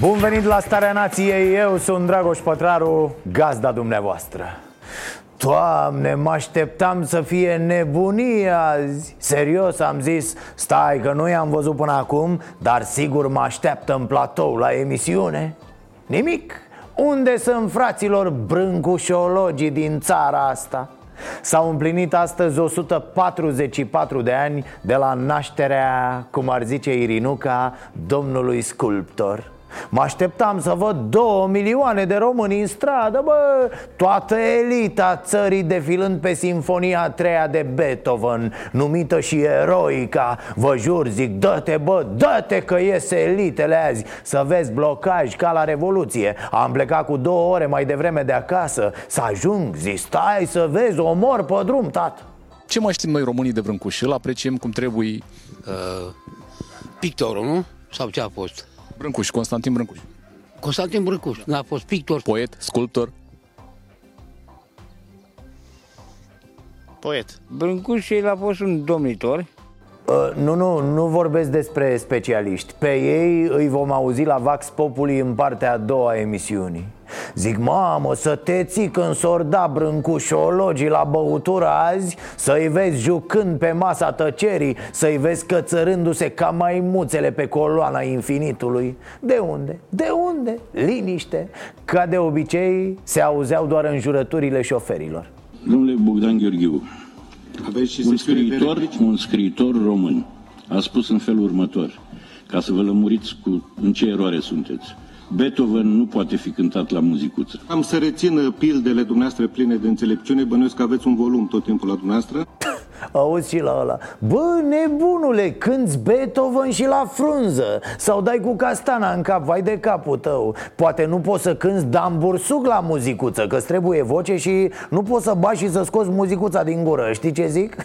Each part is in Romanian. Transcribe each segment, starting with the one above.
Bun venit la Starea Nației, eu sunt Dragoș Pătraru, gazda dumneavoastră. Doamne, mă așteptam să fie nebunie azi. Serios, am zis, stai că nu i-am văzut până acum Dar sigur mă așteaptă în platou la emisiune. Nimic, unde sunt fraților brâncușologii din țara asta? S-au împlinit astăzi 144 de ani de la nașterea, cum ar zice Irinuca, domnului sculptor Mă așteptam să văd două milioane de români în stradă, bă Toată elita țării defilând pe Sinfonia a treia de Beethoven Numită și eroica Vă jur, zic, dă-te, bă, dă-te că iese elitele azi Să vezi blocaj ca la Revoluție Am plecat cu două ore mai devreme de acasă Să ajung, zic, stai să vezi, omor pe drum, tată Ce mai știm noi românii de Brâncuș? Îl apreciem cum trebuie uh, pictorul, nu? Sau ce a fost? Brâncuș, Constantin Brâncuș. Constantin Brâncuș, n-a fost pictor. Poet, sculptor. Poet. Brâncuș el a fost un domnitor. Uh, nu, nu, nu vorbesc despre specialiști. Pe ei îi vom auzi la Vax Populi în partea a doua a emisiunii Zic, mamă, să te ții când s-or da brâncușologii la băutură azi Să-i vezi jucând pe masa tăcerii Să-i vezi cățărându-se ca maimuțele pe coloana infinitului De unde? De unde? Liniște Ca de obicei se auzeau doar înjurăturile șoferilor Domnule Bogdan Gheorghiu, Aveți și un secțiune de scriitor, replici? un scriitor român a spus în felul următor, ca să vă lămuriți cu în ce eroare sunteți. Beethoven nu poate fi cântat la muzicuță. Am să rețin pildele dumneavoastră pline de înțelepciune. Bănuiesc că aveți un volum tot timpul la dumneavoastră. Auzi și la ăla Bă, nebunule, cânti Beethoven și la frunză Sau dai cu castana în cap, vai de capul tău Poate nu poți să cânti Dan Bursuc la muzicuță Că trebuie voce și nu poți să bași și să scoți muzicuța din gură Știi ce zic?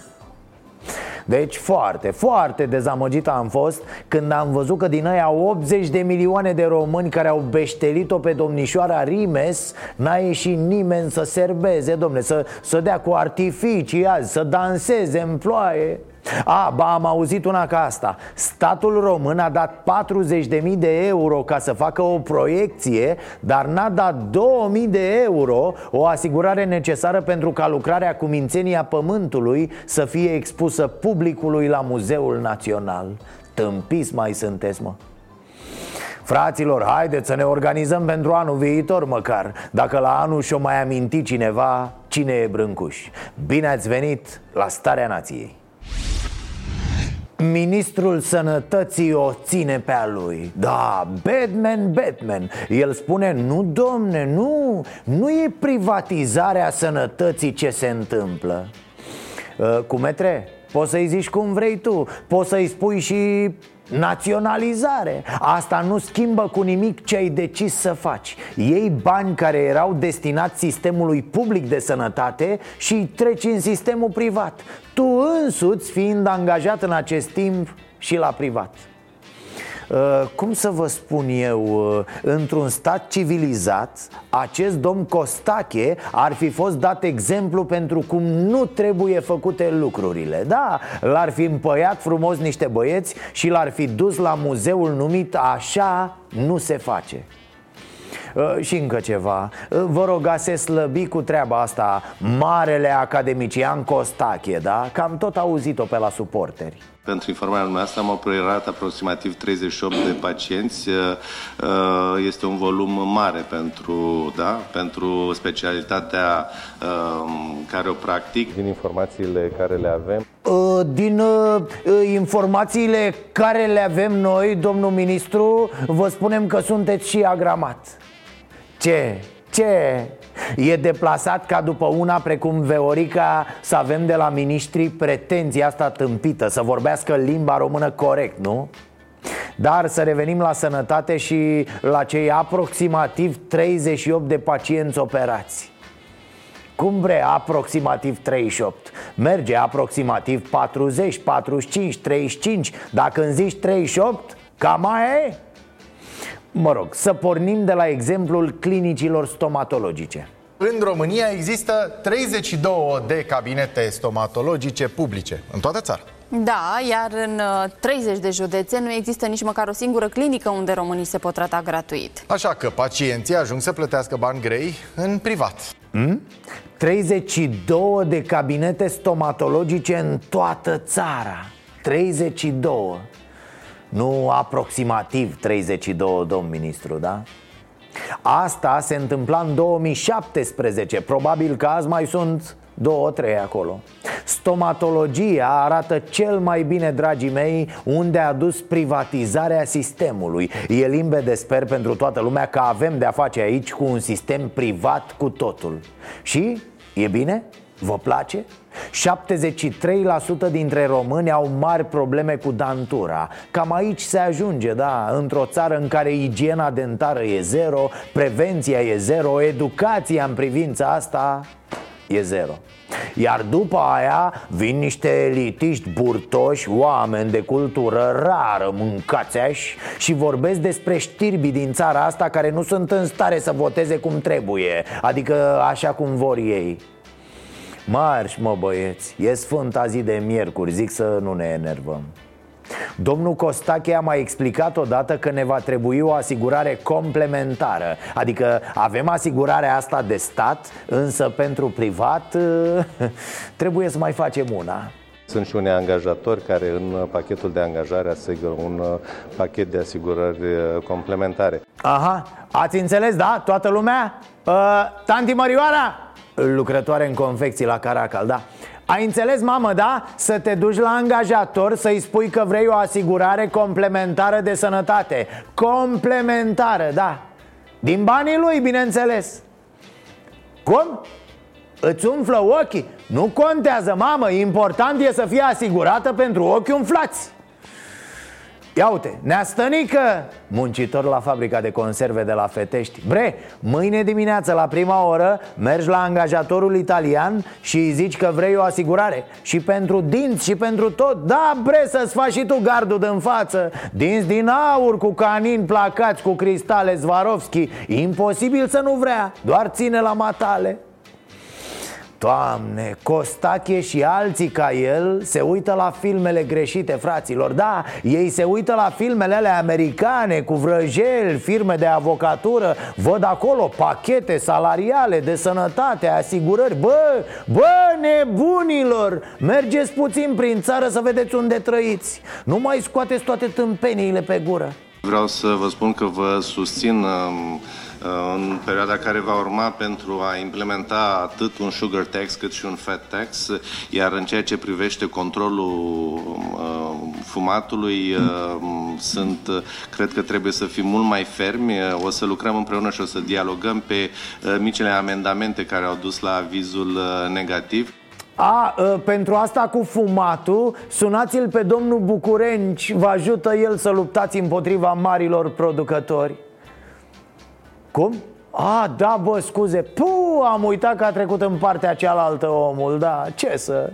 Deci foarte, foarte dezamăgit am fost când am văzut că din aia 80 de milioane de români care au beștelit-o pe domnișoara Rimes N-a ieșit nimeni să serbeze, domne, să, să dea cu artificii azi, să danseze în ploaie a, ba, am auzit una ca asta. Statul român a dat 40.000 de euro ca să facă o proiecție Dar n-a dat 2.000 de euro O asigurare necesară pentru ca lucrarea cu mințenia pământului Să fie expusă publicului la Muzeul Național. Tâmpiți mai sunteți, mă. Fraților, haideți să ne organizăm pentru anul viitor măcar. Dacă la anul și-o mai aminti cineva Cine e Brâncuș? Bine ați venit la Starea Nației Ministrul Sănătății o ține pe a lui. Da, Batman, Batman. El spune, nu domne, nu Nu e privatizarea sănătății ce se întâmplă. Uh, Cu metre, poți să-i zici cum vrei tu. Poți să-i spui și naționalizare. Asta nu schimbă cu nimic ce ai decis să faci. Ei bani care erau destinați sistemului public de sănătate și îi treci în sistemul privat. Tu însuți fiind angajat în acest timp și la privat. Uh, cum să vă spun eu, uh, într-un stat civilizat, acest domn Costache ar fi fost dat exemplu pentru cum nu trebuie făcute lucrurile. Da, l-ar fi împăiat frumos niște băieți și l-ar fi dus la muzeul numit Așa nu se face. Uh, Și încă ceva Uh, Vă rog a se slăbi cu treaba asta Marele academician Costache, da? Cam tot auzit-o pe la suporteri Pentru informarea noastră am operat aproximativ 38 de pacienți. Uh, Este un volum mare pentru, da, pentru specialitatea uh, care o practic. Din informațiile care le avem, Uh, Din uh, uh, informațiile care le avem noi, domnul ministru, vă spunem că sunteți și agramat Ce? Ce? E deplasat ca după una precum Veorica Să avem de la miniștri pretenția asta tâmpită Să vorbească limba română corect, nu? Dar să revenim la sănătate și la cei aproximativ 38 de pacienți operați. Cum bre, aproximativ 38 Merge aproximativ 40, 45, 35 Dacă îmi zici 38, cam aia e Mă rog, să pornim de la exemplul clinicilor stomatologice în România există 32 de cabinete stomatologice publice în toată țara. Da, iar în 30 de județe nu există nici măcar o singură clinică unde românii se pot trata gratuit. Așa că pacienții ajung să plătească bani grei în privat. Hmm? 32 de cabinete stomatologice în toată țara 32 Nu aproximativ 32, domn ministru, da? Asta se întâmpla în 2017 Probabil că azi mai sunt două, trei acolo. Stomatologia arată cel mai bine, dragii mei, unde a dus privatizarea sistemului. E limpede, sper, pentru toată lumea că avem de-a face aici cu un sistem privat cu totul. Și? E bine? Vă place? 73% dintre români au mari probleme cu dantura. Cam aici se ajunge, da, într-o țară în care igiena dentară e zero Prevenția e zero, educația în privința asta e zero. Iar după aia vin niște elitiști burtoși, oameni de cultură rară, mâncațeași Și vorbesc despre știrbii din țara asta care nu sunt în stare să voteze cum trebuie Adică așa cum vor ei Marș, mă băieți, e sfânta zi de miercuri, zic să nu ne enervăm Domnul Costache a mai explicat odată că ne va trebui o asigurare complementară Adică avem asigurarea asta de stat, însă pentru privat trebuie să mai facem una sunt și unii angajatori care în pachetul de angajare asigură un pachet de asigurări complementare. Aha, ați înțeles, da? Toată lumea? Uh, tanti Mărioara? Lucrătoare în confecții la Caracal, da ai înțeles, mamă, da? Să te duci la angajator să-i spui că vrei o asigurare complementară de sănătate Complementară, da Din banii lui, bineînțeles Cum? Îți umflă ochii? Nu contează, mamă, important e să fie asigurată pentru ochi umflați Ia uite, Neastănică, muncitor la fabrica de conserve de la Fetești. Bre, mâine dimineață la prima oră mergi la angajatorul italian și îi zici că vrei o asigurare. Și pentru dinți și pentru tot Da, bre, să-ți faci și tu gardul din față. Dinți din aur cu canin placați cu cristale Swarovski. Imposibil să nu vrea, doar ține la matale Doamne, Costache și alții ca el se uită la filmele greșite, fraților. Da, ei se uită la filmele alea americane cu vrăjeli, firme de avocatură Văd acolo pachete salariale de sănătate, asigurări. Bă, bă, nebunilor, mergeți puțin prin țară să vedeți unde trăiți. Nu mai scoateți toate tâmpeniile pe gură. Vreau să vă spun că vă susțin um în perioada care va urma pentru a implementa atât un sugar tax cât și un fat tax, iar în ceea ce privește controlul uh, fumatului, uh, sunt, cred că trebuie să fim mult mai fermi, o să lucrăm împreună și o să dialogăm pe uh, micile amendamente care au dus la avizul negativ. A, pentru asta cu fumatul, sunați-l pe domnul Bucurenci, vă ajută el să luptați împotriva marilor producători. Cum? A, da, bă, scuze Puh, am uitat că a trecut în partea cealaltă omul Da, ce să...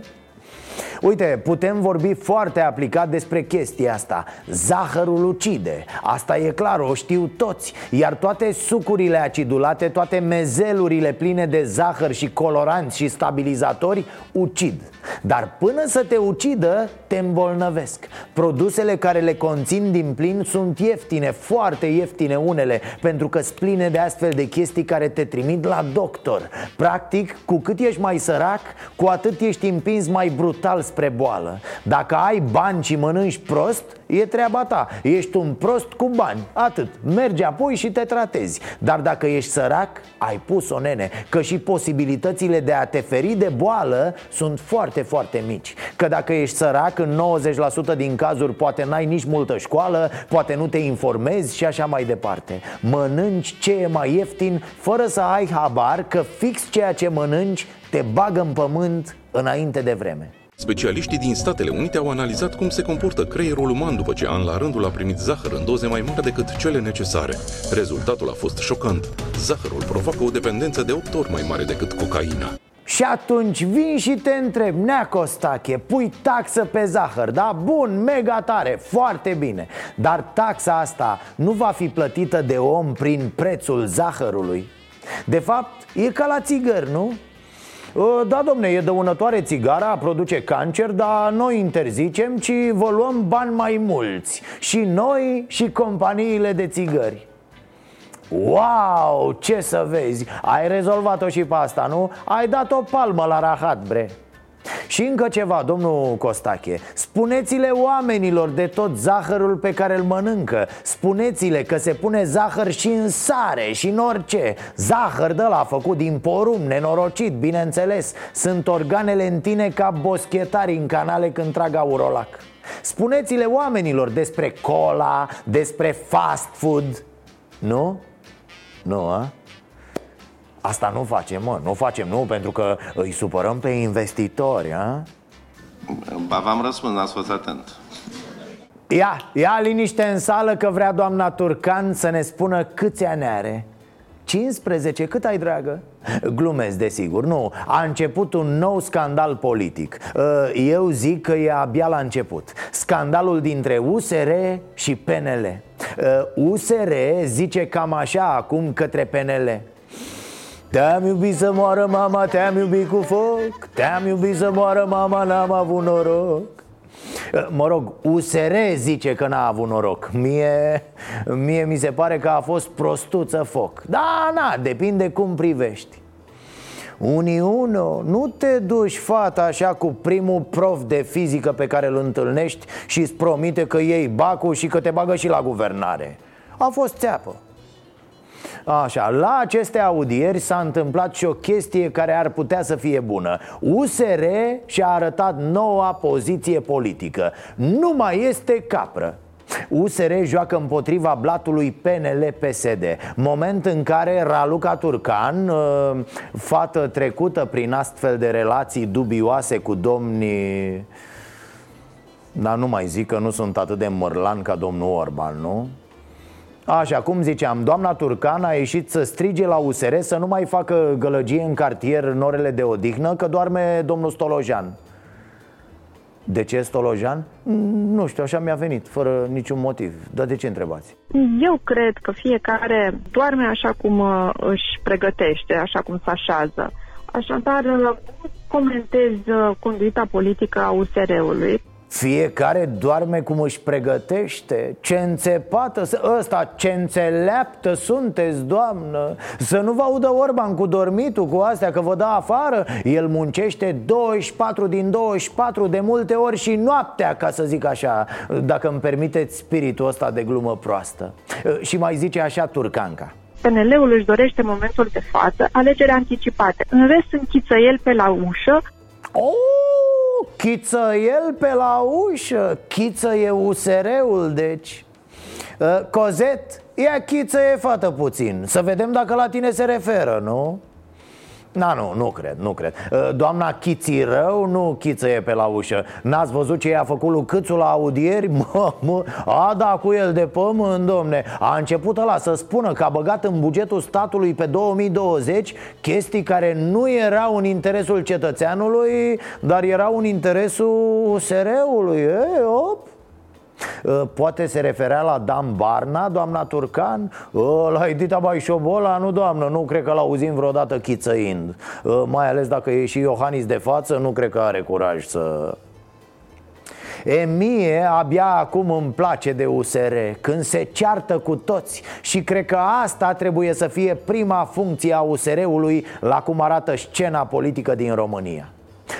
Uite, putem vorbi foarte aplicat despre chestia asta. Zahărul ucide. Asta e clar, o știu toți. Iar toate sucurile acidulate, toate mezelurile pline de zahăr și coloranți și stabilizatori ucid. Dar până să te ucidă, te îmbolnăvesc. Produsele care le conțin din plin sunt ieftine, foarte ieftine unele Pentru că spline de astfel de chestii care te trimit la doctor. Practic, cu cât ești mai sărac, cu atât ești împins mai brutal spre boală. Dacă ai bani și mănânci prost, e treaba ta. Ești un prost cu bani, atât. Mergi apoi și te tratezi. Dar dacă ești sărac, ai pus-o nene Că și posibilitățile de a te feri de boală sunt foarte, foarte mici. Că dacă ești sărac, în 90% din cazuri poate n-ai nici multă școală Poate nu te informezi și așa mai departe. Mănânci ce e mai ieftin fără să ai habar că fix ceea ce mănânci te bagă în pământ înainte de vreme Specialiștii din Statele Unite au analizat cum se comportă creierul uman după ce an la rândul a primit zahăr în doze mai mari decât cele necesare. Rezultatul a fost șocant. Zahărul provoacă o dependență de 8 ori mai mare decât cocaina. Și atunci vin și te întreb, Nea Costache, pui taxă pe zahăr, da? Bun, mega tare, foarte bine Dar taxa asta nu va fi plătită de om prin prețul zahărului? De fapt, e ca la țigări, nu? Da, domne, e dăunătoare țigara, produce cancer, dar noi interzicem, ci vă luăm bani mai mulți. Și noi și companiile de țigări. Wow, ce să vezi, ai rezolvat-o și pe asta, nu? Ai dat o palmă la rahat, bre și încă ceva, domnul Costache. Spuneți-le oamenilor de tot zahărul pe care îl mănâncă. Spuneți-le că se pune zahăr și în sare și în orice. Zahăr de la făcut din porum, nenorocit, bineînțeles. Sunt organele în tine ca boschetari în canale când trag aurolac Spuneți-le oamenilor despre cola, despre fast food. Nu? Nu, a? Asta nu facem, mă, nu facem, nu, pentru că îi supărăm pe investitori, a? Ba, v-am răspuns, n-ați fost atent. Ia, ia liniște în sală că vrea doamna Turcan să ne spună câți ani are 15? Cât ai, dragă? Glumesc, desigur, nu A început un nou scandal politic Eu zic că e abia la început Scandalul dintre USR și PNL USR zice cam așa acum către PNL te-am iubit să moară mama, te-am iubit cu foc. Te-am iubit să moară mama, n-am avut noroc. Mă rog, USR zice că n-a avut noroc. Mie, mie mi se pare că a fost prostuță foc. Da, na, depinde cum privești. Uniuno, nu te duci fata așa cu primul prof de fizică pe care îl întâlnești Și îți promite că iei bacul și că te bagă și la guvernare. A fost țeapă Așa, la aceste audieri s-a întâmplat și o chestie care ar putea să fie bună. USR și-a arătat noua poziție politică. Nu mai este capră. USR joacă împotriva blatului PNL-PSD Moment în care Raluca Turcan, ă, fată trecută prin astfel de relații dubioase cu domnii Dar nu mai zic că nu sunt atât de mărlan ca domnul Orban, nu? Așa, cum ziceam, doamna Turcan a ieșit să strige la USR să nu mai facă gălăgie în cartier în orele de odihnă Că doarme domnul Stolojan De ce Stolojan? Nu știu, așa mi-a venit, fără niciun motiv Dar de ce întrebați? Eu cred că fiecare doarme așa cum uh, își pregătește, așa cum se așează Așadar, uh, comentez uh, conduita politică a USR-ului fiecare doarme cum își pregătește Ce înțepată, ăsta ce înțeleaptă sunteți, doamnă. Să nu vă audă Orban cu dormitul, cu astea, că vă dă afară. El muncește 24 din 24 de multe ori și noaptea, ca să zic așa Dacă îmi permiteți spiritul ăsta de glumă proastă. Și mai zice așa Turcanca. PNL-ul își dorește momentul de față alegeri anticipate În rest închiță el pe la ușă. Oh, chiță el pe la ușă Chiță e USR-ul, deci uh, Cozet, ia chiță e fată puțin Să vedem dacă la tine se referă, nu? Na, nu, nu cred, nu cred. Uh, Doamna Chițirău nu chițăie pe la ușă. N-ați văzut ce i-a făcut lui Câțu la audieri? Mă, mă, a da cu el de pământ, domne. A început ăla să spună că a băgat în bugetul statului pe 2020 Chestii care nu erau în interesul cetățeanului Dar erau în interesul USR-ului e, op Ă, poate se referea la Dan Barna, doamna Turcan? Ă, la Edita Baișobola? Nu, doamnă, nu cred că l-auzim vreodată chițăind ă, Mai ales dacă e și Iohannis de față, nu cred că are curaj să... E mie abia acum îmi place de USR Când se ceartă cu toți Și cred că asta trebuie să fie prima funcție a USR-ului La cum arată scena politică din România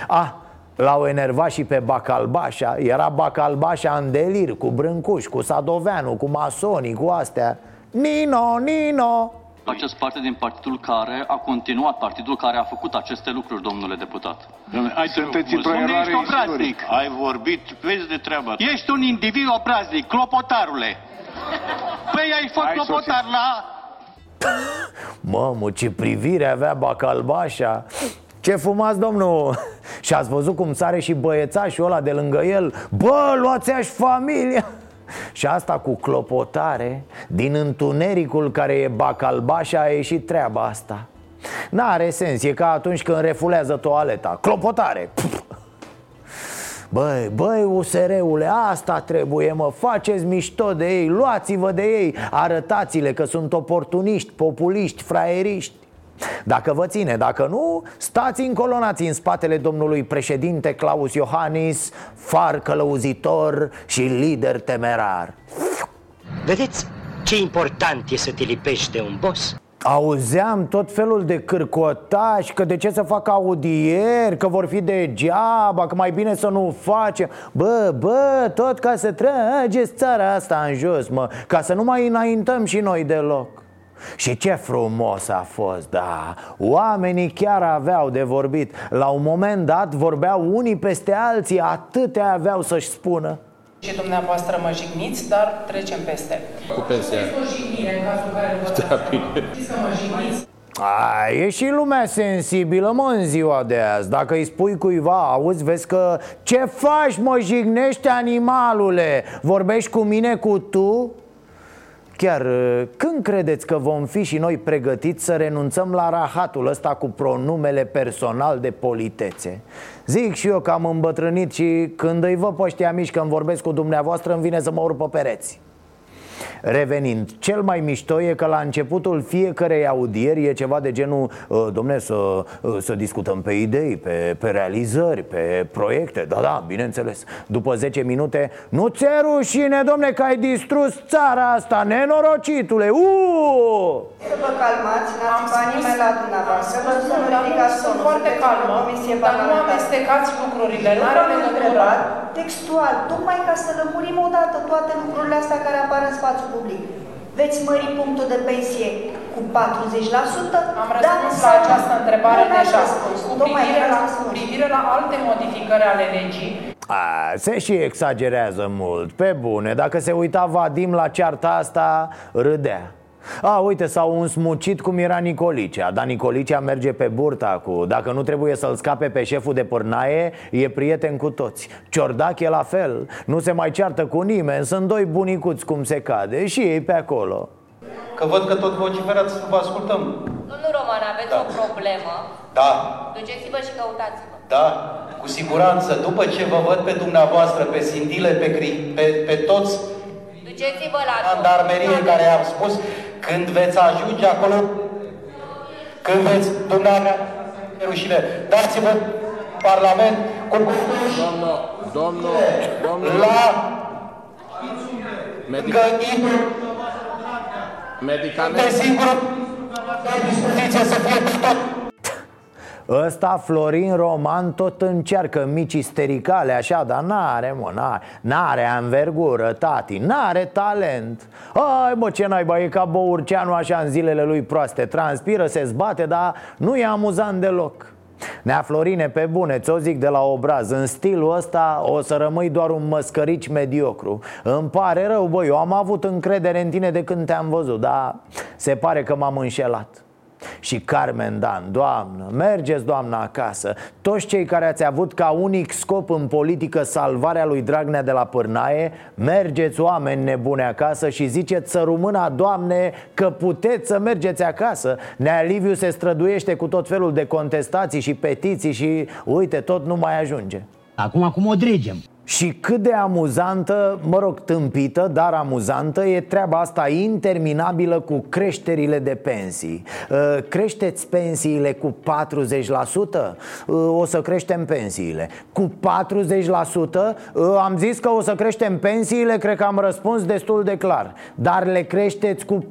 Ah, L-au enervat și pe Bacalbașa Era Bacalbașa în delir Cu Brâncuș, cu Sadoveanu, cu masonii, cu astea Nino, Nino Faceți parte din partidul care a continuat, partidul care a făcut aceste lucruri, domnule deputat. Ai sunteți într-o Ești eroare obraznic. Ai vorbit, vezi de treaba ta. Ești un individ obraznic, clopotarule. Păi ai fost Hai, clopotar la... Mamă, ce privire avea Bacalbașa ce fumați, domnul? Și ați văzut cum sare și băiețașul ăla de lângă el? Bă, luați-aș familia! Și asta cu clopotare Din întunericul care e Bacalbașa a ieșit treaba asta. N-are sens, e ca atunci când refulează toaleta. Clopotare! Pff. Băi, băi, USR-ule, asta trebuie, mă, faceți mișto de ei, luați-vă de ei. Arătați-le că sunt oportuniști, populiști, fraieriști dacă vă ține, dacă nu, stați încolonați în spatele domnului președinte Claus Iohannis Far călăuzitor și lider temerar. Vedeți ce important e să te lipești de un boss? Auzeam tot felul de cârcotași Că de ce să fac audieri Că vor fi degeaba Că mai bine să nu facem Bă, bă, tot ca să trageți țara asta în jos, mă Ca să nu mai înaintăm și noi deloc și ce frumos a fost, da Oamenii chiar aveau de vorbit La un moment dat vorbeau unii peste alții Atâtea aveau să-și spună Și dumneavoastră mă jigniți, dar trecem peste. Cu pensia. Știți o jignire în cazul în care vă Da, bine. Știți că mă jigniți? A, e și lumea sensibilă, mă, în ziua de azi Dacă îi spui cuiva, auzi, vezi că Ce faci, mă, jignește animalule? Vorbești cu mine cu tu? Chiar, când credeți că vom fi și noi pregătiți să renunțăm la rahatul ăsta cu pronumele personal de politețe? Zic și eu că am îmbătrânit și când îi văd pe ăștia mici că îmi vorbesc cu dumneavoastră îmi vine să mă urc pe pereți Revenind, cel mai mișto e că la începutul fiecarei audieri e ceva de genul Domne, să, să discutăm pe idei, pe, pe realizări, pe proiecte Da, da, bineînțeles După 10 minute Nu ți rușine, domne, că ai distrus țara asta, nenorocitule Uuu! Să vă calmați, n-ați bani nimeni la dumneavoastră, vă să nu ridicați Sunt tonul, foarte sunteți calmă, o comisie dar nu parlamentară. amestecați lucrurile, Eu n-are v-am legătură. întrebat textual, tocmai ca să lămurim odată toate lucrurile astea care apar în spațiu public. Veți mări punctul de pensie cu 40%? Am răspuns la această întrebare deja. Cu Tocmai privire, la, vreau să cu spun. privire la alte modificări ale legii, A, se și exagerează mult, pe bune Dacă se uita Vadim la cearta asta, râdea a, uite, s-au însmucit cum era Nicolicea Dar Nicolicea merge pe burta acum Dacă nu trebuie să-l scape pe șeful de pârnaie E prieten cu toți Ciordac e la fel Nu se mai ceartă cu nimeni Sunt doi bunicuți cum se cade Și ei pe acolo Că văd că tot vociferați, vă ascultăm. Domnul Roman, aveți Da. o problemă. Da, Duceți-vă și căutați-vă. da, cu siguranță. După ce vă văd pe dumneavoastră, pe Sindile, pe, Cri- pe, pe toți Duceți-vă la jandarmerie care am spus, când veți ajunge acolo, când veți, dumneavoastră, e rușine, dați-vă Parlament cu Domnul, domnul, domnul, la medic, gătit medicamente. de singur dispoziție să fie tot Ăsta, Florin Roman, tot încearcă mici istericale așa Dar n-are, mă, n-are, n-are anvergură, tati, n-are talent. Ai, mă, ce naiba, e ca Bourceanu așa în zilele lui proaste Transpiră, se zbate, dar nu e amuzant deloc. Nea Florine, pe bune, ți-o zic de la obraz În stilul ăsta o să rămâi doar un măscărici mediocru. Îmi pare rău, băi, eu am avut încredere în tine de când te-am văzut Dar se pare că m-am înșelat și Carmen Dan, doamnă, mergeți doamna acasă. Toți cei care ați avut ca unic scop în politică salvarea lui Dragnea de la pârnaie Mergeți oameni nebune acasă și ziceți să rumâna, doamne, că puteți să mergeți acasă. Nea Liviu se străduiește cu tot felul de contestații și petiții și uite, tot nu mai ajunge. Acum acum o dregem. Și cât de amuzantă, mă rog, tâmpită, dar amuzantă E treaba asta interminabilă cu creșterile de pensii Uh, Creșteți pensiile cu 40%? Uh, O să creștem pensiile Cu 40%? Uh, Am zis că o să creștem pensiile, cred că am răspuns destul de clar Dar le creșteți cu 40%?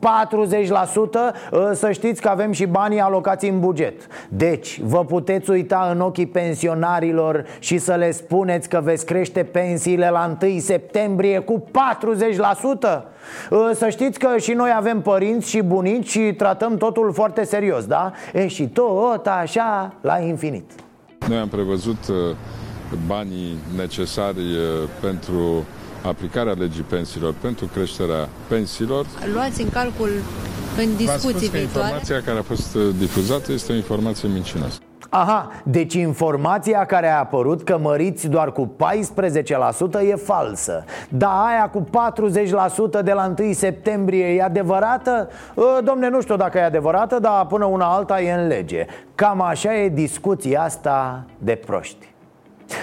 Uh, Să știți că avem și banii alocați în buget Deci, vă puteți uita în ochii pensionarilor și să le spuneți că veți crește pensiile la 1 septembrie cu 40%? Uh, Să știți că și noi avem părinți și bunici și tratăm totul foarte serios, da? E și tot așa la infinit Noi am prevăzut uh, banii necesari uh, pentru aplicarea legii pensiilor, pentru creșterea pensiilor. Luați în calcul în V-am discuții spus că viitoare? informația care a fost uh, difuzată este o informație mincinoasă. Aha, deci informația care a apărut că măriți doar cu 14% e falsă. Dar aia cu 40% de la 1 septembrie e adevărată? Ă, Domne, nu știu dacă e adevărată, dar până una alta e în lege. Cam așa e discuția asta de proști.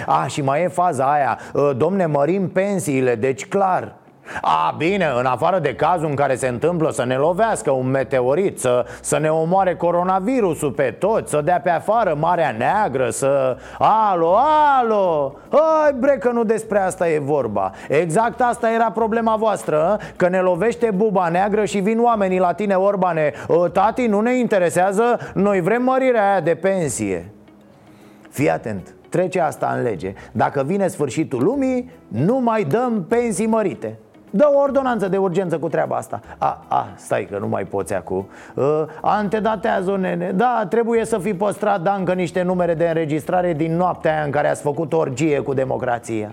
A, și mai e faza aia. Ă, Domne, mărim pensiile, deci clar a, bine, în afară de cazul în care se întâmplă să ne lovească un meteorit Să, să ne omoare coronavirusul pe toți Să dea pe afară Marea Neagră Să... Alo, alo! Hai bre că nu despre asta e vorba. Exact asta era problema voastră Că ne lovește buba neagră și vin oamenii la tine, Orbane. "Ă, Tati, nu ne interesează Noi vrem mărirea aia de pensie. Fii atent, trece asta în lege. Dacă vine sfârșitul lumii, nu mai dăm pensii mărite Dă o ordonanță de urgență cu treaba asta. A, a stai că nu mai poți acum. Uh, Antedatează nene. Da, trebuie să fi păstrat, da, încă niște numere de înregistrare din noaptea aia în care ați făcut orgie cu democrația.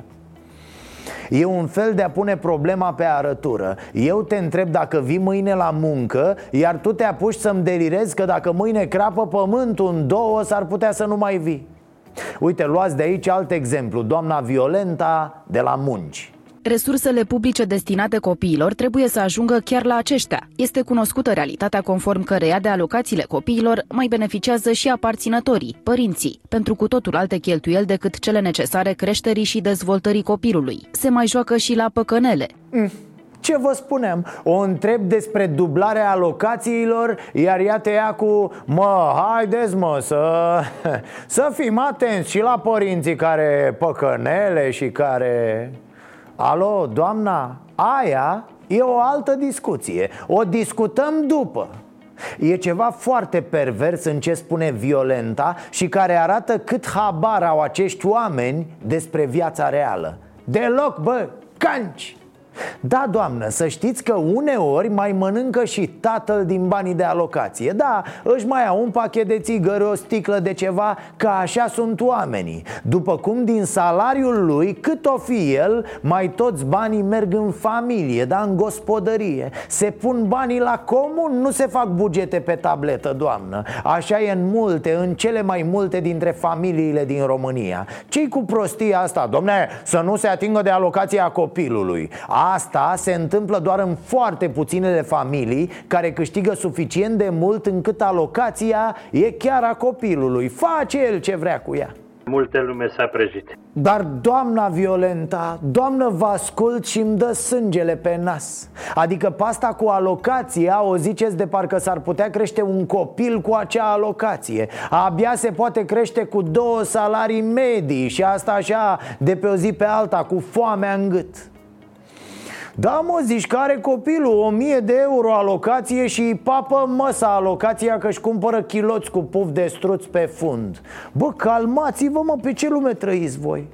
E un fel de a pune problema pe arătură. Eu te întreb dacă vii mâine la muncă Iar tu te apuci să-mi delirezi că dacă mâine crapă pământul în două S-ar putea să nu mai vii. Uite, luați de aici alt exemplu. Doamna Violenta de la munci Resursele publice destinate copiilor trebuie să ajungă chiar la aceștia. Este cunoscută realitatea conform căreia de alocațiile copiilor mai beneficiază și aparținătorii, părinții, pentru cu totul alte cheltuieli decât cele necesare creșterii și dezvoltării copilului. Se mai joacă și la păcănele. Mm. Ce vă spuneam? O întreb despre dublarea alocațiilor Iar ea te ia cu Mă, haideți mă să, să fim atenți și la părinții care păcănele și care... Alo, doamna, aia e o altă discuție. O discutăm după. E ceva foarte pervers în ce spune Violenta și care arată cât habar au acești oameni despre viața reală. Deloc, bă, canci! Da, doamnă, să știți că uneori mai mănâncă și tatăl din banii de alocație. Da, își mai au un pachet de țigări, o sticlă de ceva, că așa sunt oamenii. După cum din salariul lui, cât o fi el, mai toți banii merg în familie, da, în gospodărie. Se pun banii la comun, nu se fac bugete pe tabletă, doamnă. Așa e în multe, în cele mai multe dintre familiile din România. Ce cu prostia asta, domne, să nu se atingă de alocația copilului Asta se întâmplă doar în foarte puținele familii care câștigă suficient de mult încât alocația e chiar a copilului. Face el ce vrea cu ea. Multe lume s-a prăjit. dar doamna Violenta, doamnă vă ascult și îmi dă sângele pe nas. Adică pasta cu alocația o ziceți de parcă s-ar putea crește un copil cu acea alocație. Abia se poate crește cu două salarii medii și asta așa de pe o zi pe alta cu foamea în gât da, mă, zici că are copilul 1000 de euro alocație și îi papă măsa alocația că își cumpără chiloți cu puf de struț pe fund. Bă, calmați-vă, mă, pe ce lume trăiți voi?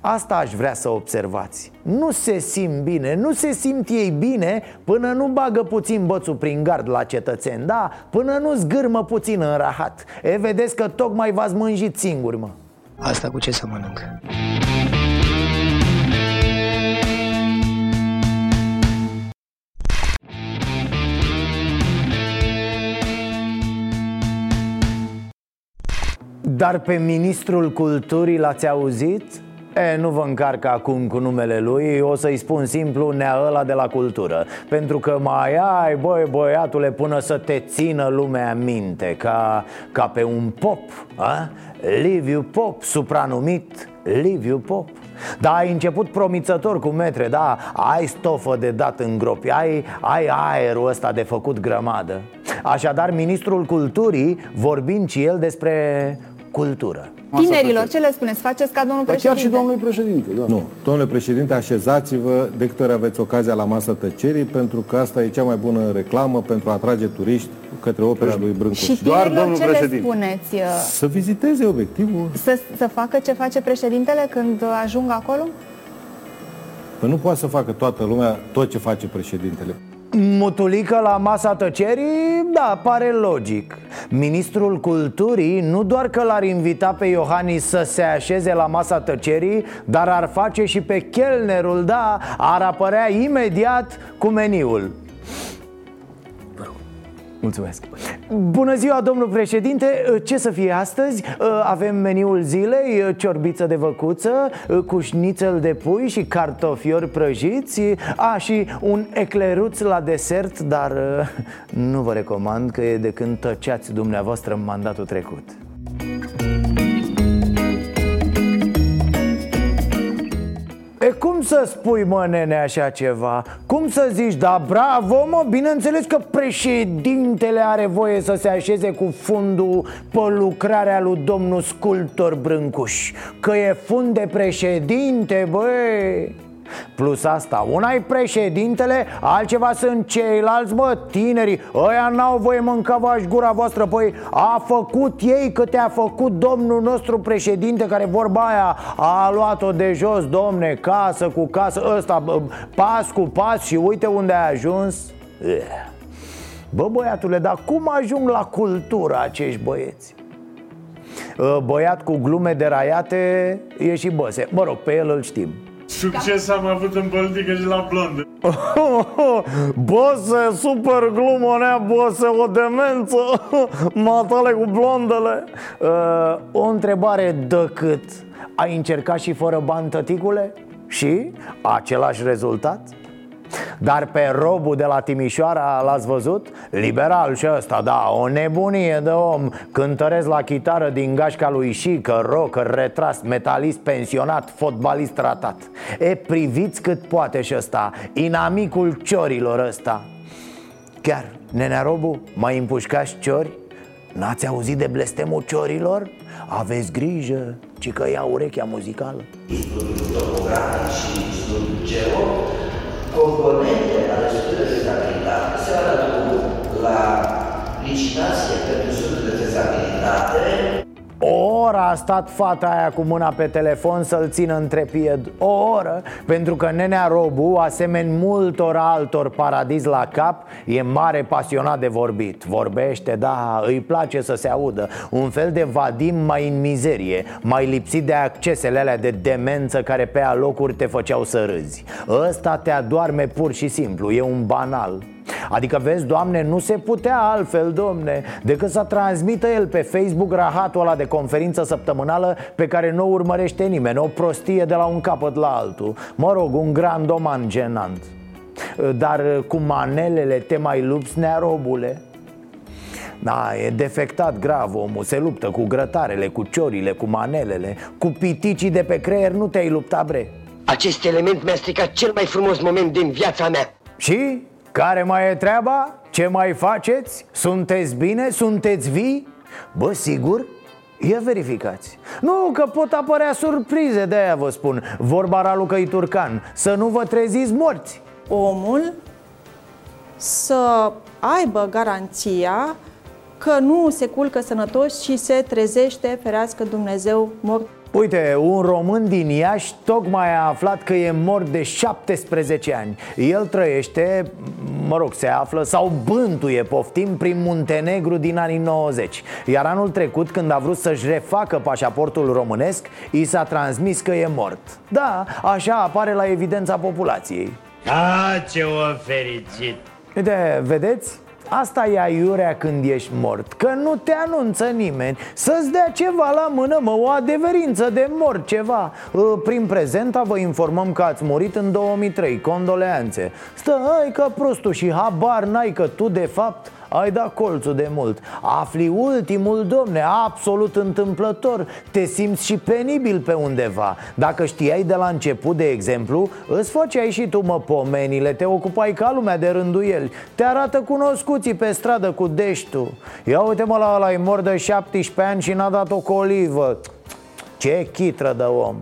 Asta aș vrea să observați. Nu se simt bine, nu se simt ei bine Până nu bagă puțin bățul prin gard la cetățeni Da, până nu zgârmă puțin în rahat. E, vedeți că tocmai v-ați mânjit singuri, mă. Asta cu ce să mănânc? Dar pe ministrul culturii l-ați auzit? E, nu vă încarc acum cu numele lui, o să-i spun simplu nea ăla de la cultură Pentru că mai ai, băi băiatule, până să te țină lumea minte Ca, ca pe un pop, a? Liviu Pop, supranumit Liviu Pop Da, ai început promițător cu metre, da Ai stofă de dat în gropi Ai, ai aerul ăsta de făcut grămadă Așadar, ministrul culturii vorbind și el despre cultură Tinerilor, ce le spuneți? Faceți ca domnul Dar președinte? chiar și domnului președinte, da. Nu. Domnule președinte, așezați-vă de câte ori aveți ocazia la masă tăcerii, pentru că asta e cea mai bună reclamă pentru a atrage turiști către opera lui Brâncuș. Și tinerilor, ce le spuneți? uh, Să viziteze obiectivul. Să, să facă ce face președintele când ajung acolo? Că nu poate să facă toată lumea tot ce face președintele. Mutulică la masa tăcerii? Da, pare logic Ministrul Culturii nu doar că l-ar invita pe Iohannis să se așeze la masa tăcerii Dar ar face și pe chelnerul, da, ar apărea imediat cu meniul Mulțumesc. Bună ziua, domnul președinte. Ce să fie astăzi? Avem meniul zilei Ciorbiță de văcuță Cu șnițel de pui și cartofiori prăjiți. A, și un ecleruț la desert Dar nu vă recomand Că e de când tăceați dumneavoastră în mandatul trecut E cum să spui, mă, nene, așa ceva? Cum să zici, da, bravo, mă, bineînțeles că președintele are voie să se așeze cu fundul pe lucrarea lui domnul sculptor Brâncuș Că e fund de președinte, băi Plus asta, una e președintele, altceva sunt ceilalți, bă, tinerii Ăia n-au voie mânca vaș gura voastră Păi a făcut ei cât a făcut domnul nostru președinte Care vorba aia a luat-o de jos, domne, casă cu casă Ăsta, bă, pas cu pas și uite unde a ajuns Eh. Bă, băiatule, dar cum ajung la cultură acești băieți? Uh, Băiat cu glume deraiate e și băse Mă rog, pe el îl știm Succes am avut în politică și la blonde. Bose, super glumă nea, bose, o demență Matale cu blondele uh, O întrebare de cât Ai încercat și fără bani, tăticule? Și? Același rezultat? Dar pe robul de la Timișoara l-ați văzut? Liberal și ăsta, da, o nebunie de om Cântăresc la chitară din gașca lui Șică, rocker, retras, metalist, pensionat, fotbalist ratat E, priviți cât poate și ăsta, inamicul ciorilor ăsta Chiar, nenea Robu, mai împușcați ciori? N-ați auzit de blestemul ciorilor? Aveți grijă, ci că ia urechea muzicală și studiul geo, componente ale studiilor de fezabilitate se adaugă la licitație pentru studiul de fezabilitate O oră a stat fata aia cu mâna pe telefon să-l țină între pied. O oră Pentru că nenea Robu, asemeni multor altor paradis la cap E mare pasionat de vorbit. Vorbește, da, îi place să se audă. Un fel de vadim mai în mizerie Mai lipsit de accesele alea de demență Care pe alocuri te făceau să râzi. Ăsta te adoarme pur și simplu E un banal Adică vezi, doamne, nu se putea altfel, domne Decât să transmită el pe Facebook rahatul ăla de conferință săptămânală Pe care nu o urmărește nimeni O prostie de la un capăt la altul Mă rog, un grandoman genant Dar cu manelele te mai lupți, nearobule? Da, e defectat grav omul, se luptă cu grătarele, cu ciorile, cu manelele Cu piticii de pe creier nu te-ai luptat, bre Acest element mi-a stricat cel mai frumos moment din viața mea. Și? Care mai e treaba? Ce mai faceți? Sunteți bine? Sunteți vii? Bă, sigur? Ia verificați Nu, că pot apărea surprize, de-aia vă spun Vorba Ralucăi Turcan Să nu vă treziți morți omul să aibă garanția că nu se culcă sănătos și se trezește, ferească Dumnezeu, mort. Uite, un român din Iași tocmai a aflat că e mort de 17 ani El trăiește, mă rog, se află sau bântuie, poftim, prin Muntenegru din anii 90 Iar anul trecut, când a vrut să-și refacă pașaportul românesc, i s-a transmis că e mort Da, așa apare la evidența populației A, ce o fericit! Uite, vedeți? Asta e aiurea când ești mort Că nu te anunță nimeni Să-ți dea ceva la mână, mă, o adeverință de mort, ceva. Uh, Prin prezenta vă informăm că ați murit în 2003 Condoleanțe. Stai că prostul și habar n-ai că tu de fapt ai dat colțul de mult. Afli ultimul, domne, absolut întâmplător. Te simți și penibil pe undeva. Dacă știai de la început, de exemplu Îți făceai și tu, mă, pomenile. Te ocupai ca lumea de rânduieli. Te arată cunoscuții pe stradă cu deștul Ia uite-mă la ăla, e mor de 17 ani și n-a dat o colivă. Ce chitră de om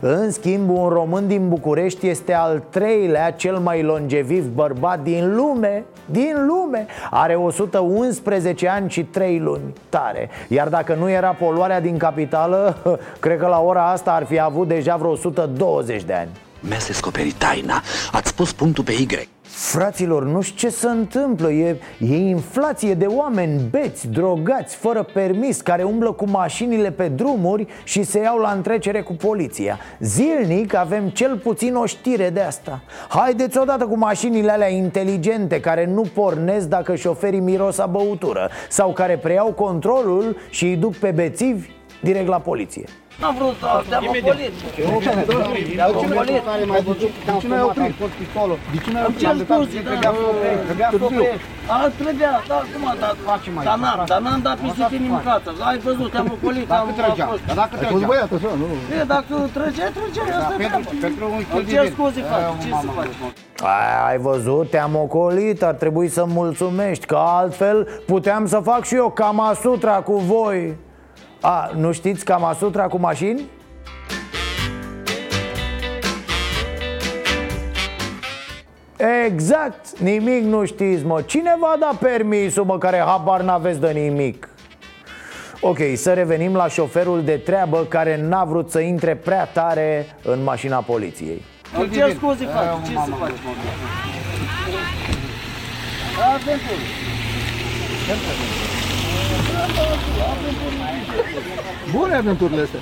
în schimb, un român din București este al treilea cel mai longeviv bărbat din lume Din lume. Are 111 ani și 3 luni Tare. Iar dacă nu era poluarea din capitală Cred că la ora asta ar fi avut deja vreo 120 de ani. Mi-ați descoperit taina. Ați pus punctul pe Y Fraților, nu știu ce se întâmplă e, e inflație de oameni beți, drogați, fără permis Care umblă cu mașinile pe drumuri și se iau la întrecere cu poliția. Zilnic avem cel puțin o știre de asta. Haideți odată cu mașinile alea inteligente Care nu pornesc dacă șoferii miros a băutură Sau care preiau controlul și îi duc pe bețivi direct la poliție N-am vrut, te-am ocolit. Te-am ocolit. De ce n-ai oprit? De ce n-ai Îmi oprit? cer Am lăsat scuze, să da. trebuia să oprești, trebuia să Târziu. oprești. A, trebuia, da, cum a dat? Dar n-am, dar n-am dat pisică în față. Ai văzut, te-am ocolit. Dacă am- trăgea, a fost. dar dacă Ai trăgea. fost băiat așa, nu? E, dacă trăgeai, trăgeai, asta e pentru- treaba. pentru un stil Îmi de cer vin. scuze, frate, Aia, ce mama, să faci? Ai, ai văzut, te-am ocolit, ar trebui să mulțumești Că altfel puteam să fac și eu Kama Sutra cu voi A, nu știți Kama Sutra cu mașini? Exact, nimic nu știți, mă Cine va da permisul, mă, care habar n-aveți de nimic? Ok, să revenim la șoferul de treabă care n-a vrut să intre prea tare în mașina poliției Îmi cer scuze, frate, ce să faci? Aventură. Bune aventurile astea.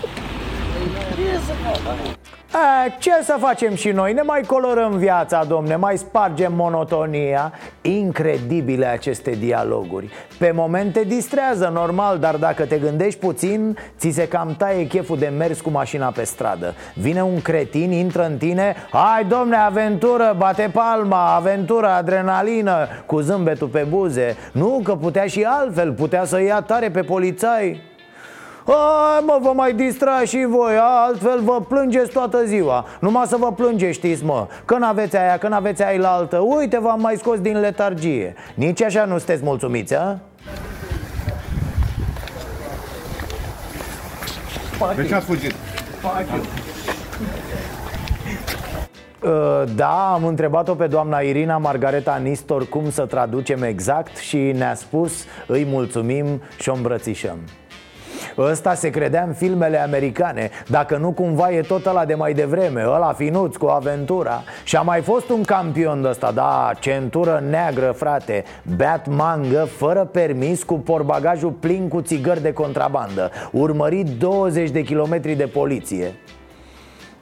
Ce să faci? A, ce să facem și noi? Ne mai colorăm viața, domne, mai spargem monotonia Incredibile aceste dialoguri Pe momente distrează, normal, dar dacă te gândești puțin Ți se cam taie cheful de mers cu mașina pe stradă Vine un cretin, intră în tine Hai, domne, aventură, bate palma, aventură, adrenalină Cu zâmbetul pe buze Nu, că putea și altfel, putea să ia tare pe polițai Hai mă, vă mai distra și voi, altfel vă plângeți toată ziua Numai să vă plângeți, știți mă Că n-aveți aia, că n-aveți aia la altă Uite, v-am mai scos din letargie Nici așa nu sunteți mulțumiți, a? De ce ați fugit? Uh, Da, am întrebat-o pe doamna Irina Margareta Nistor cum să traducem exact și ne-a spus îi mulțumim și o îmbrățișăm. Ăsta se credea în filmele americane Dacă nu cumva e tot ăla de mai devreme Ăla finuț cu aventura Și a mai fost un campion de ăsta Da, centură neagră, frate Beat mangă, fără permis Cu porbagajul plin cu țigări de contrabandă Urmărit 20 de kilometri de poliție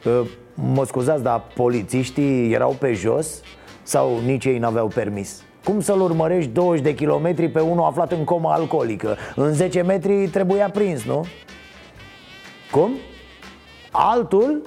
Uh, Mă scuzați, dar polițiștii erau pe jos? Sau nici ei n-aveau permis? Cum să-l urmărești 20 de kilometri pe unul aflat în comă alcoolică? În 10 metri trebuia prins, nu? Cum? Altul?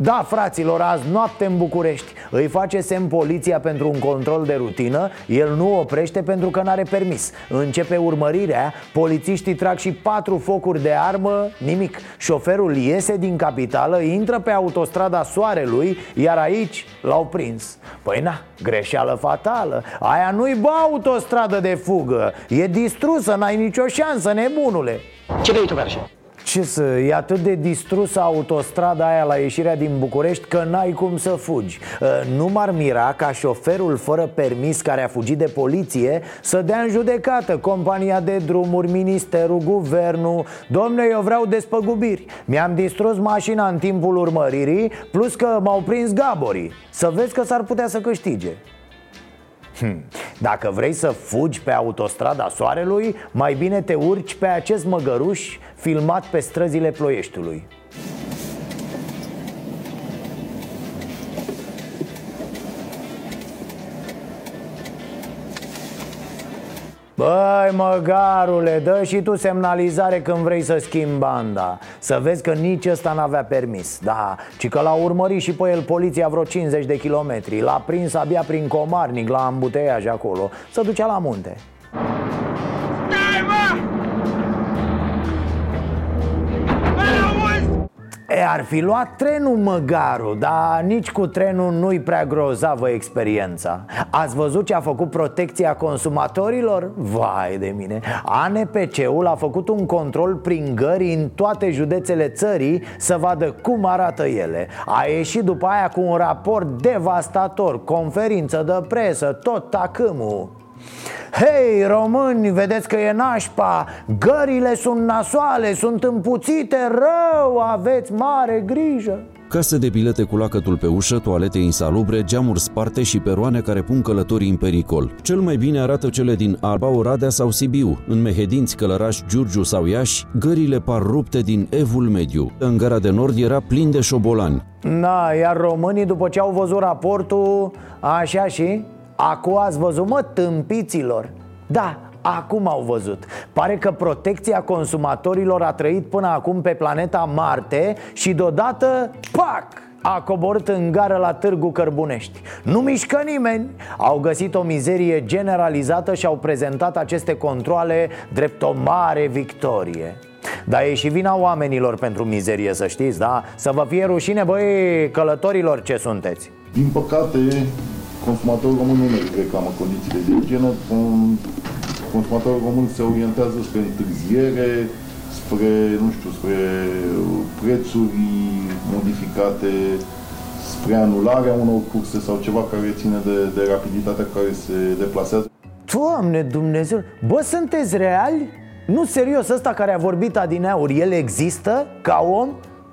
Da, fraților, azi noapte în București. Îi face semn poliția pentru un control de rutină. El nu oprește pentru că n-are permis. Începe urmărirea. Polițiștii trag și patru focuri de armă Nimic. Șoferul iese din capitală Intră pe autostrada Soarelui Iar aici l-au prins. Păi na, greșeală fatală. Aia nu-i bă autostradă de fugă. E distrusă, n-ai nicio șansă, nebunule. Ce vrei tu, Verge? Ce să, e atât de distrusă autostrada aia la ieșirea din București că n-ai cum să fugi. Uh, Nu m-ar mira ca șoferul fără permis care a fugit de poliție Să dea în judecată compania de drumuri, ministerul, guvernul. Domne, eu vreau despăgubiri. Mi-am distrus mașina în timpul urmăririi Plus că m-au prins gaborii. Să vezi că s-ar putea să câștige Hmm. Dacă vrei să fugi pe autostrada Soarelui, mai bine te urci pe acest măgăruș filmat pe străzile Ploieștiului. Băi, măgarule, dă și tu semnalizare când vrei să schimbi banda. Să vezi că nici ăsta n-avea permis Da, ci că l-a urmărit și pe el poliția vreo 50 de kilometri. L-a prins abia prin Comarnic, la ambuteiaj acolo. Să ducea la munte E, ar fi luat trenul măgarul, dar nici cu trenul nu-i prea grozavă experiența. Ați văzut ce a făcut protecția consumatorilor? Vai de mine! ANPC-ul a făcut un control prin gări în toate județele țării Să vadă cum arată ele. A ieșit după aia cu un raport devastator Conferință de presă, tot tacâmul Hei, români, vedeți că e nașpa Gările sunt nasoale, sunt împuțite rău Aveți mare grijă Case de bilete cu lacătul pe ușă, toalete insalubre, geamuri sparte și peroane care pun călătorii în pericol. Cel mai bine arată cele din Alba, Oradea sau Sibiu. În Mehedinți, Călăraș, Giurgiu sau Iași, gările par rupte din evul mediu. În gara de nord era plin de șobolani. Na, iar românii după ce au văzut raportul, așa și... Acum ați văzut, mă, tâmpiților? Da, acum au văzut. Pare că protecția consumatorilor a trăit până acum pe planeta Marte Și deodată, pac, a coborât în gară la Târgu Cărbunești. Nu mișcă nimeni. Au găsit o mizerie generalizată și au prezentat aceste controle drept o mare victorie. Dar e și vina oamenilor pentru mizerie, să știți, da? Să vă fie rușine, băi, călătorilor ce sunteți. Din păcate, consumatorul român nu reclamă condițiile de igienă, consumatorul român se orientează spre întârziere, spre, nu știu, spre prețuri modificate, spre anularea unor curse sau ceva care ține de, de rapiditatea care se deplasează. Doamne Dumnezeu, bă, sunteți reali? Nu serios, ăsta care a vorbit adineauri, el există ca om?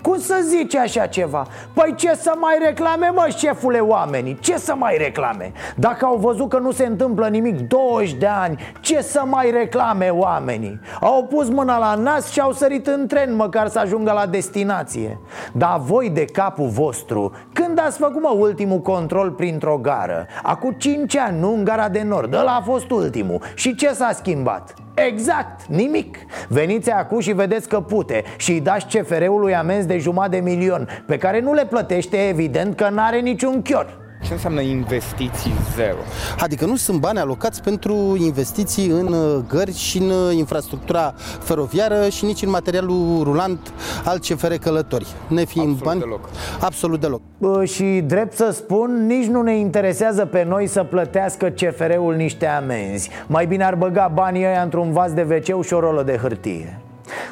Cum să zici așa ceva? Păi ce să mai reclame, mă, șefule, oamenii? Ce să mai reclame? Dacă au văzut că nu se întâmplă nimic 20 de ani, ce să mai reclame oamenii? Au pus mâna la nas și au sărit în tren măcar să ajungă la destinație Dar voi de capul vostru, când ați făcut, mă, ultimul control printr-o gară? Acum 5 ani, nu în gara de nord, ăla a fost ultimul Și ce s-a schimbat? Exact, nimic. Veniți acum și vedeți că pute Și îi dați CFR-ului amenzi de jumătate de milion Pe care nu le plătește evident că n-are niciun chior ce înseamnă investiții zero? Adică nu sunt bani alocați pentru investiții în uh, gări și în uh, infrastructura feroviară și nici în materialul rulant al CFR Călători. Ne fiind Absolut bani, deloc. absolut deloc. Bă, Și drept să spun, nici nu ne interesează pe noi să plătească CFR-ul niște amenzi Mai bine ar băga banii ăia într-un vas de wc și o rolă de hârtie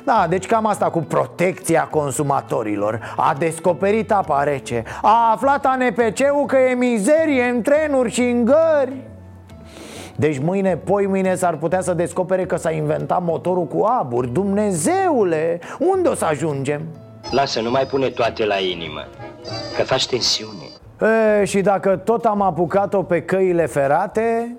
da, deci cam asta cu protecția consumatorilor A descoperit apa rece A aflat ANPC-ul că e mizerie în trenuri și în gări deci mâine, poi mâine s-ar putea să descopere că s-a inventat motorul cu aburi Dumnezeule, unde o să ajungem? Lasă, nu mai pune toate la inimă, că faci tensiune. E, și dacă tot am apucat-o pe căile ferate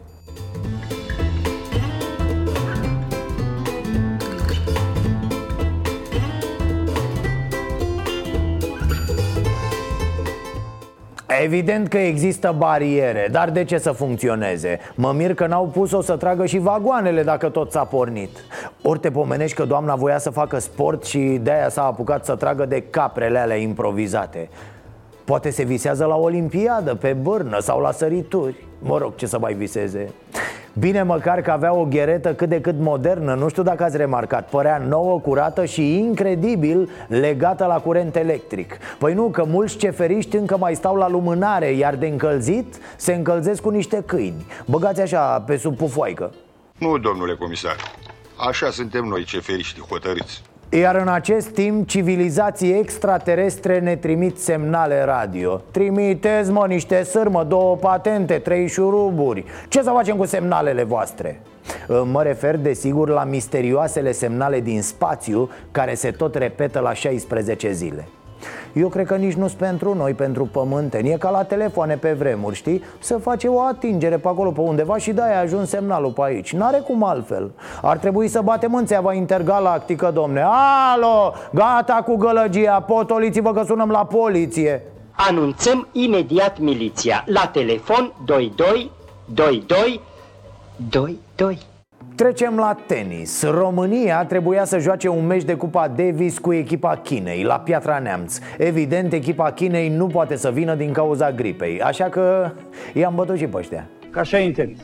Evident că există bariere, dar de ce să funcționeze? Mă mir că n-au pus-o să tragă și vagoanele dacă tot s-a pornit. Ori te pomenești că doamna voia să facă sport și de-aia s-a apucat să tragă de caprele alea improvizate. Poate se visează la olimpiadă, pe bârnă sau la sărituri. Mă rog, ce să mai viseze Bine măcar că avea o gheretă cât de cât modernă. Nu știu dacă ați remarcat. Părea nouă, curată și incredibil legată la curent electric. Păi nu, că mulți ceferiști încă mai stau la lumânare Iar de încălzit se încălzesc cu niște câini. Băgați așa pe sub pufoaică. Nu, domnule comisar. Așa suntem noi, ceferiști hotărâți. Iar în acest timp, civilizații extraterestre ne trimit semnale radio. Trimiteți, mă, niște sârmă, două patente, trei șuruburi. Ce să facem cu semnalele voastre? Mă refer, desigur, la misterioasele semnale din spațiu Care se tot repetă la 16 zile eu cred că nici nu sunt pentru noi, pentru pământeni E ca la telefoane pe vremuri, știi? Se face o atingere pe acolo, pe undeva și de-aia a ajuns semnalul pe aici. N-are cum altfel. Ar trebui să batem în țeava intergalactică, domne. Alo, gata cu gălăgia, potoliți-vă că sunăm la poliție. Anunțăm imediat miliția. La telefon 22 22 22. Trecem la tenis. România trebuia să joace un meci de Cupa Davis cu echipa Chinei La Piatra Neamț. Evident, echipa Chinei nu poate să vină din cauza gripei Așa că i-am bătut și pe ăștia. Ca așa e în tenis.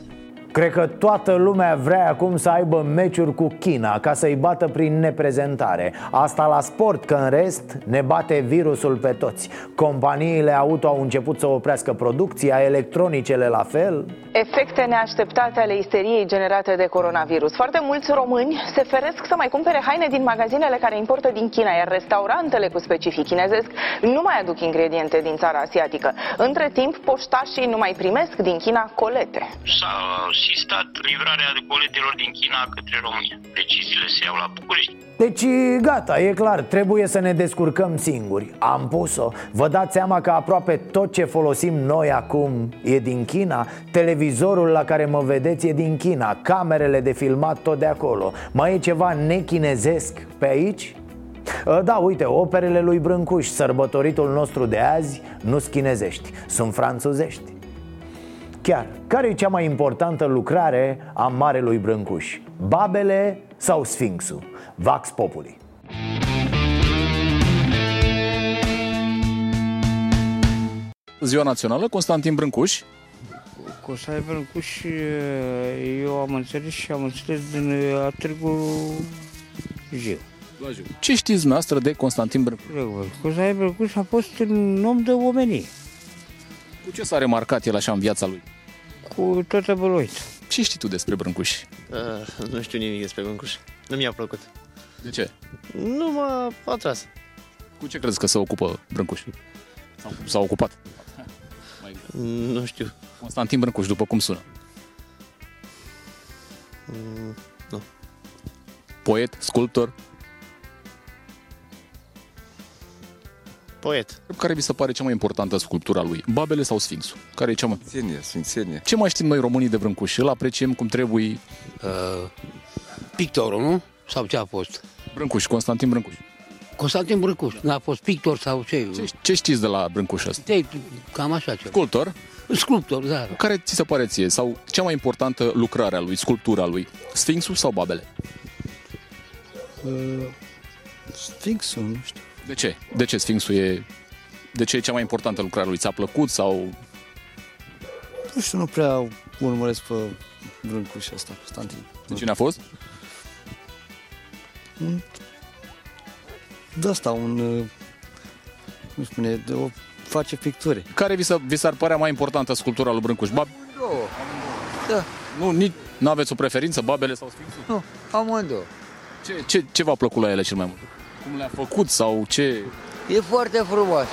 Cred că toată lumea vrea acum să aibă meciuri cu China Ca să-i bată prin neprezentare. Asta la sport, că în rest ne bate virusul pe toți. Companiile auto au început să oprească producția, electronicele la fel. Efecte neașteptate ale isteriei generate de coronavirus. Foarte mulți români se feresc să mai cumpere haine din magazinele care importă din China Iar restaurantele cu specific chinezesc nu mai aduc ingrediente din țara asiatică. Între timp, poștașii nu mai primesc din China colete S-a sistat livrarea coletelor din China către România. Deciziile se iau la București. Deci gata, e clar, trebuie să ne descurcăm singuri Am pus-o Vă dați seama că aproape tot ce folosim noi acum e din China Televizorul la care mă vedeți e din China Camerele de filmat tot de acolo Mai e ceva nechinezesc pe aici? Da, uite, operele lui Brâncuș, sărbătoritul nostru de azi, nu schinezești, sunt franțuzești Chiar, care e cea mai importantă lucrare a Marelui Brâncuș? Babele sau Sfinxul? Vax Populi Ziua Națională, Constantin Brâncuș Constantin Brâncuș, eu am înțeles și am înțeles din uh, Târgu Jiu. Ce știți dumneavoastră de Constantin Brâncuș? Constantin Brâncuș a fost un om de omenie. Cu ce s-a remarcat el așa în viața lui? Cu toată băloița. Ce știi tu despre Brâncuș? Uh, nu știu nimic despre Brâncuș. Nu mi-a plăcut. De ce? Nu m-a atras. Cu ce crezi că se ocupă Brâncuș? Sau s-a ocupat? Nu știu. Constantin Brâncuș, după cum sună? Mm, nu. Poet, sculptor? Poet. Care vi se pare cea mai importantă sculptura lui? Babele sau Sfinxul? Care e cea mai... Sfințenie, sfințenie. Ce mai știm noi românii de Brâncuș? Îl apreciem cum trebuie... Uh, pictorul, nu? Sau ce a fost? Brâncuș, Constantin Brâncuș. Constantin Brâncuș. N-a fost pictor sau ce? Ce, ce știți de la Brâncuș ăsta? Te, cam așa ceva. Sculptor? Sculptor, da. Care ți se pare ție? Sau cea mai importantă lucrare a lui, sculptura lui? Sfinxul sau Babele? Uh, Sfinxul, nu știu. De ce? De ce Sfinxul e... De ce e cea mai importantă lucrare a lui? Ți-a plăcut sau... Nu știu, nu prea urmăresc pe Brâncuș ăsta, Constantin. De cine a fost? Un... De asta, un... uh, Nu spune, de o face picturi. Care vi, s vi s-ar părea mai importantă sculptura lui Brâncuș? Bab... Două. Da. Nu, nici, nu aveți o preferință, Babele sau Sfinxul? Nu, amândouă. Ce, ce, ce v-a plăcut la ele cel mai mult? Cum le-a făcut sau ce... E foarte frumoasă.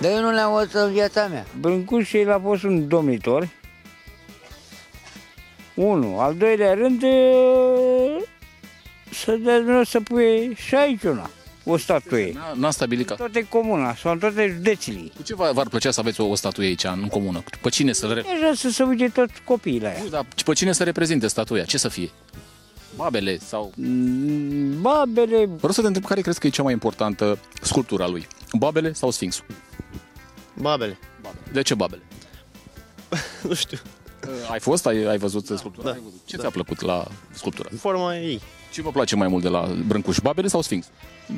Dar eu nu le-am văzut în viața mea. Brâncuș el a fost un domnitor. Unu. Al doilea rând, e, să dea să pui și aici una, o statuie. N-a, n-a stabilit ca... Toate comuna sau în toate județile. Cu ce v-ar plăcea să aveți o, o statuie aici în comună? Pe cine să-l re... Deja să se uite toți copiii la ea. Nu, dar pe cine să reprezinte statuia? Ce să fie? Babele sau... Babele... Vreau să te întreb care crezi că e cea mai importantă sculptura lui? Babele sau Sfinxul? Babele. De ce Babele? nu știu. Ai fost? Ai, ai văzut sculptura? Da. Ai văzut. Ce Da. ți-a plăcut la sculptură? Forma ei. Ce vă place mai mult de la Brâncuș? Babele sau Sfinx?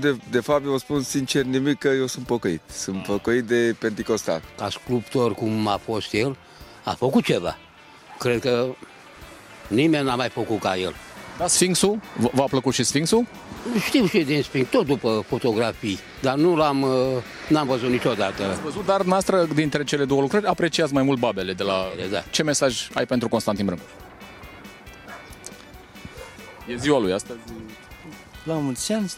De, de fapt, eu spun sincer nimic că eu sunt pocăit. Sunt pocăit de Pentecostal. Ca sculptor, cum a fost el, a făcut ceva. Cred că nimeni n-a mai făcut ca el. Da, Sfinxul? V- V-a plăcut și Sfinxul? Știu și din Sfinx, tot după fotografii, dar nu l-am, uh, n-am văzut niciodată. Ați văzut, dar noastră, dintre cele două lucrări, apreciați mai mult Babele de la... Da. Ce mesaj ai pentru Constantin Brâncuș? E ziua lui astăzi. La mulți ani.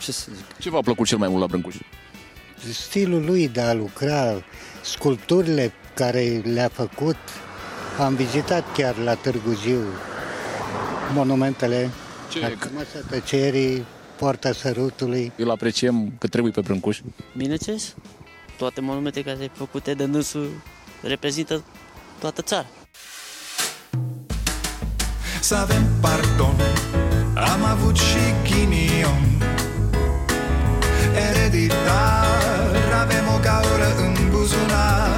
Ce să zic? Ce v-a plăcut cel mai mult la Brâncuș? Stilul lui de a lucra, sculpturile care le-a făcut, am vizitat chiar la Târgu Jiu monumentele, Ce- Masa Tăcerii, Poarta Sărutului. Îl apreciem că trebuie pe Brâncuș. Bineînțeles, toate monumente care făcute de dânsul reprezintă toată țara. Să avem pardon Am avut și ghinion Ereditar Avem o gaură în buzunar Dar